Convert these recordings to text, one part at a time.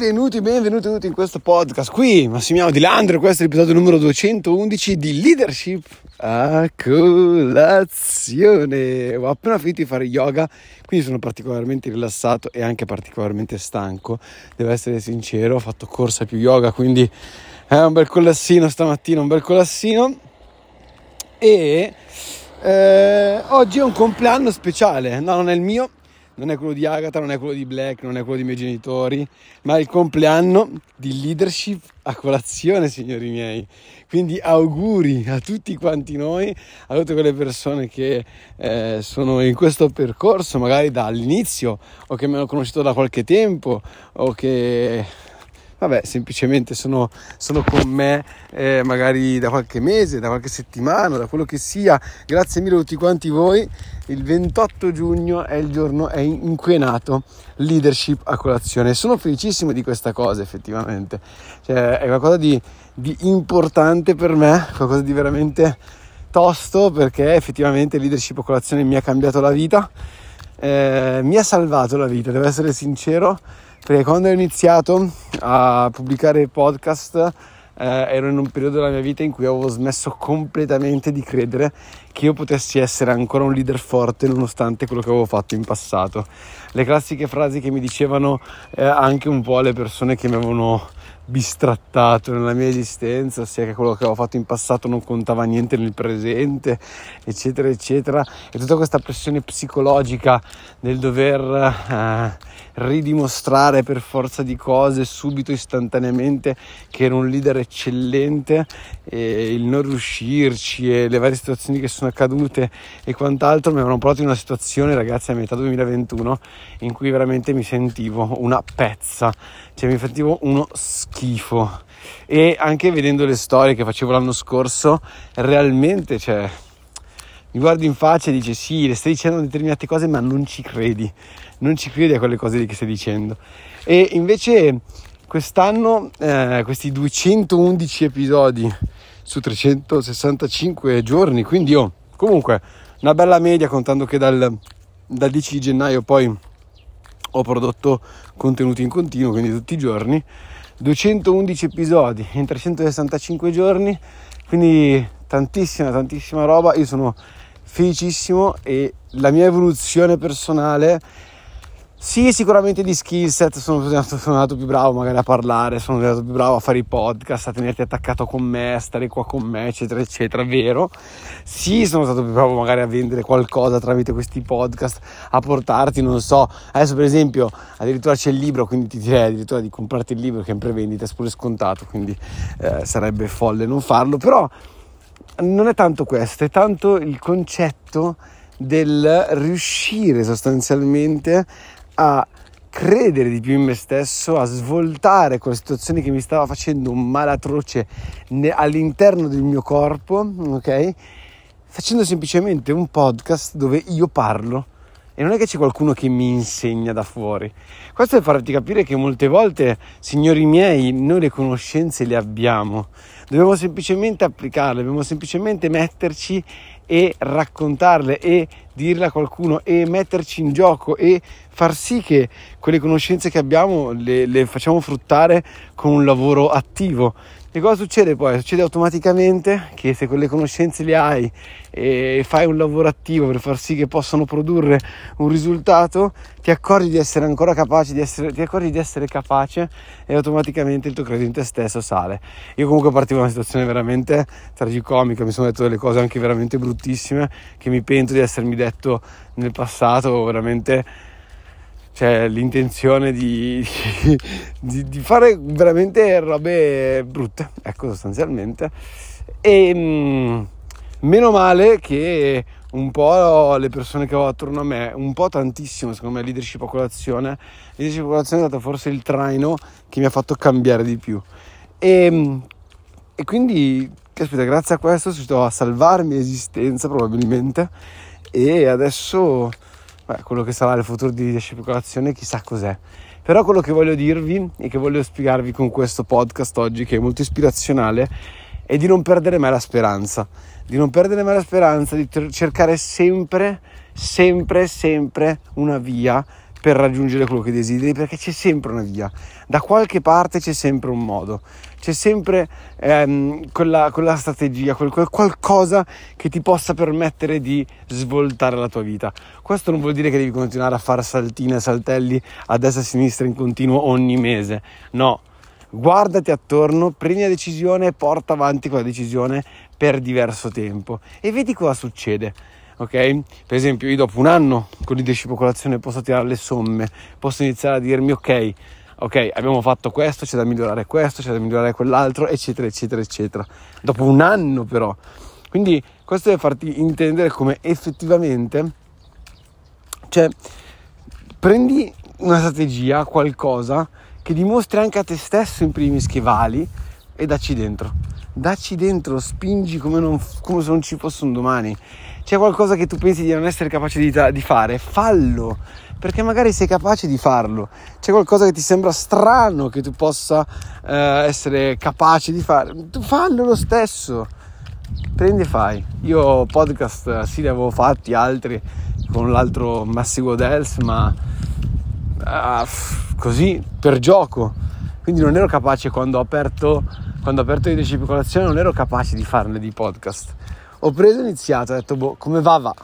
Benvenuti, benvenuti tutti in questo podcast. Qui Massimiano Di Landro, questo è l'episodio numero 211 di Leadership a colazione. Ho appena finito di fare yoga, quindi sono particolarmente rilassato e anche particolarmente stanco. Devo essere sincero, ho fatto corsa più yoga, quindi è un bel colassino stamattina, un bel colassino. E eh, oggi è un compleanno speciale, no, non è il mio, non è quello di Agatha, non è quello di Black, non è quello dei miei genitori, ma è il compleanno di leadership a colazione, signori miei. Quindi auguri a tutti quanti noi, a tutte quelle persone che eh, sono in questo percorso, magari dall'inizio, o che mi hanno conosciuto da qualche tempo, o che vabbè, semplicemente sono, sono con me eh, magari da qualche mese, da qualche settimana, da quello che sia. Grazie mille a tutti quanti voi. Il 28 giugno è il giorno è in cui è nato Leadership a colazione. Sono felicissimo di questa cosa, effettivamente. Cioè, è qualcosa di, di importante per me, qualcosa di veramente tosto perché effettivamente Leadership a colazione mi ha cambiato la vita. Eh, mi ha salvato la vita, devo essere sincero perché quando ho iniziato a pubblicare podcast eh, ero in un periodo della mia vita in cui avevo smesso completamente di credere che io potessi essere ancora un leader forte nonostante quello che avevo fatto in passato. Le classiche frasi che mi dicevano eh, anche un po' le persone che mi avevano bistrattato nella mia esistenza, ossia che quello che avevo fatto in passato non contava niente nel presente, eccetera, eccetera. E tutta questa pressione psicologica del dover eh, ridimostrare per forza di cose subito, istantaneamente, che ero un leader eccellente, e il non riuscirci e le varie situazioni che sono accadute e quant'altro mi avevano portato in una situazione, ragazzi, a metà 2021 in cui veramente mi sentivo una pezza, cioè mi sentivo uno schifo. E anche vedendo le storie che facevo l'anno scorso, realmente, cioè, mi guardi in faccia e dici sì, le stai dicendo determinate cose, ma non ci credi, non ci credi a quelle cose che stai dicendo. E invece quest'anno, eh, questi 211 episodi su 365 giorni, quindi io comunque una bella media contando che dal, dal 10 gennaio poi ho prodotto contenuti in continuo, quindi tutti i giorni, 211 episodi in 365 giorni, quindi tantissima, tantissima roba, io sono felicissimo e la mia evoluzione personale sì, sicuramente di skill set sono, sono andato più bravo magari a parlare, sono andato più bravo a fare i podcast, a tenerti attaccato con me, a stare qua con me, eccetera, eccetera, vero? Sì, sono stato più bravo magari a vendere qualcosa tramite questi podcast, a portarti, non so, adesso per esempio addirittura c'è il libro, quindi ti direi addirittura di comprarti il libro che è in prevendita, è pure scontato, quindi eh, sarebbe folle non farlo, però non è tanto questo, è tanto il concetto del riuscire sostanzialmente a credere di più in me stesso, a svoltare quella situazione che mi stava facendo un male atroce all'interno del mio corpo, ok? Facendo semplicemente un podcast dove io parlo e non è che c'è qualcuno che mi insegna da fuori. Questo è farti capire che molte volte, signori miei, noi le conoscenze le abbiamo, dobbiamo semplicemente applicarle, dobbiamo semplicemente metterci e raccontarle e dirle a qualcuno e metterci in gioco e far sì che quelle conoscenze che abbiamo le, le facciamo fruttare con un lavoro attivo e cosa succede poi? Succede automaticamente che se quelle conoscenze le hai e fai un lavoro attivo per far sì che possano produrre un risultato, ti accorgi di essere ancora capace, essere, ti accorgi di essere capace e automaticamente il tuo credito in te stesso sale. Io comunque partivo da una situazione veramente tragicomica, mi sono detto delle cose anche veramente bruttissime che mi pento di essermi detto nel passato, veramente cioè l'intenzione di, di, di, fare veramente robe brutte, ecco sostanzialmente. E mm, meno male che un po' le persone che ho attorno a me, un po' tantissimo secondo me leadership a colazione, leadership a colazione è stato forse il traino che mi ha fatto cambiare di più. E, mm, e quindi, caspita, grazie a questo sono riuscito a salvarmi l'esistenza probabilmente e adesso Beh, quello che sarà il futuro di leadership chissà cos'è. Però quello che voglio dirvi e che voglio spiegarvi con questo podcast oggi, che è molto ispirazionale, è di non perdere mai la speranza. Di non perdere mai la speranza, di cercare sempre, sempre, sempre una via per raggiungere quello che desideri perché c'è sempre una via, da qualche parte c'è sempre un modo, c'è sempre ehm, quella, quella, strategia, quel, quel, qualcosa che ti possa permettere di svoltare la tua vita. Questo non vuol dire che devi continuare a fare saltine e saltelli a destra e a sinistra in continuo ogni mese, no. Guardati attorno, prendi la decisione e porta avanti quella decisione per diverso tempo. E vedi cosa succede ok? Per esempio, io dopo un anno con leadership colazione posso tirare le somme, posso iniziare a dirmi ok, ok, abbiamo fatto questo, c'è da migliorare questo, c'è da migliorare quell'altro, eccetera, eccetera, eccetera. Dopo un anno però. Quindi questo deve farti intendere come effettivamente, cioè, prendi una strategia, qualcosa che dimostri anche a te stesso in primis che vali e dacci dentro. Dacci dentro, spingi come, non, come se non ci fosse un domani c'è qualcosa che tu pensi di non essere capace di, di, fare, fallo, perché magari sei capace di farlo. C'è qualcosa che ti sembra strano che tu possa eh, essere capace di fare, tu fallo lo stesso. Prendi e fai. Io podcast sì li avevo fatti, altri con l'altro Massimo Dels, ma uh, così per gioco. Quindi non ero capace quando ho aperto, quando ho aperto leadership colazione, non ero capace di farne di podcast ho preso e iniziato, ho detto boh, come va va.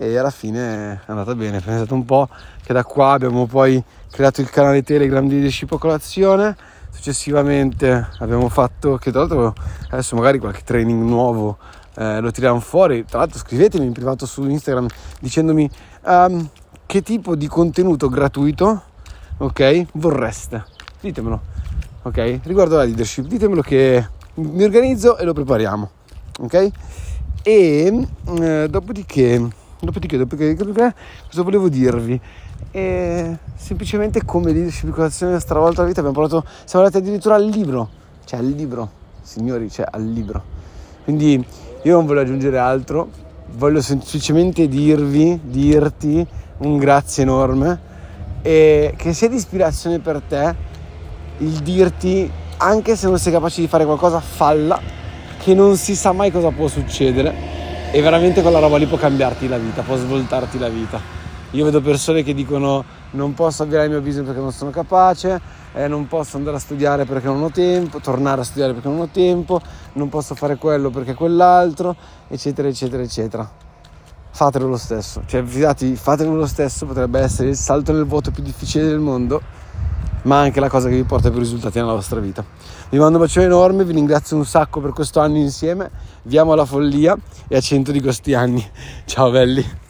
E alla fine è andata bene, pensate un po' che da qua abbiamo poi creato il canale Telegram di leadership colazione, successivamente abbiamo fatto, che tra l'altro adesso magari qualche training nuovo eh, lo tiriamo fuori, tra l'altro scrivetemi in privato su Instagram dicendomi um, che tipo di contenuto gratuito, ok, vorreste, ditemelo, ok, riguardo la leadership, ditemelo che mi organizzo e lo prepariamo, ok? E eh, dopodiché, dopodiché, dopodiché, cosa volevo dirvi? E semplicemente come leadership colazione stravolta la vita abbiamo parlato, siamo andati addirittura al libro, cioè al libro, signori, cioè al libro. Quindi io non voglio aggiungere altro, voglio semplicemente dirvi, dirti un grazie enorme e che sia di ispirazione per te il dirti anche se non sei capace di fare qualcosa, falla che non si sa mai cosa può succedere e veramente quella roba lì può cambiarti la vita, può svoltarti la vita. Io vedo persone che dicono non posso avviare il mio business perché non sono capace, eh, non posso andare a studiare perché non ho tempo, tornare a studiare perché non ho tempo, non posso fare quello perché quell'altro, eccetera, eccetera, eccetera. Fatelo lo stesso, cioè fidati, fatelo lo stesso, potrebbe essere il salto nel vuoto più difficile del mondo, ma anche la cosa che vi porta più risultati nella vostra vita. Vi mando un bacione enorme, vi ringrazio un sacco per questo anno insieme, vi amo alla follia e a 100 di questi anni. Ciao belli!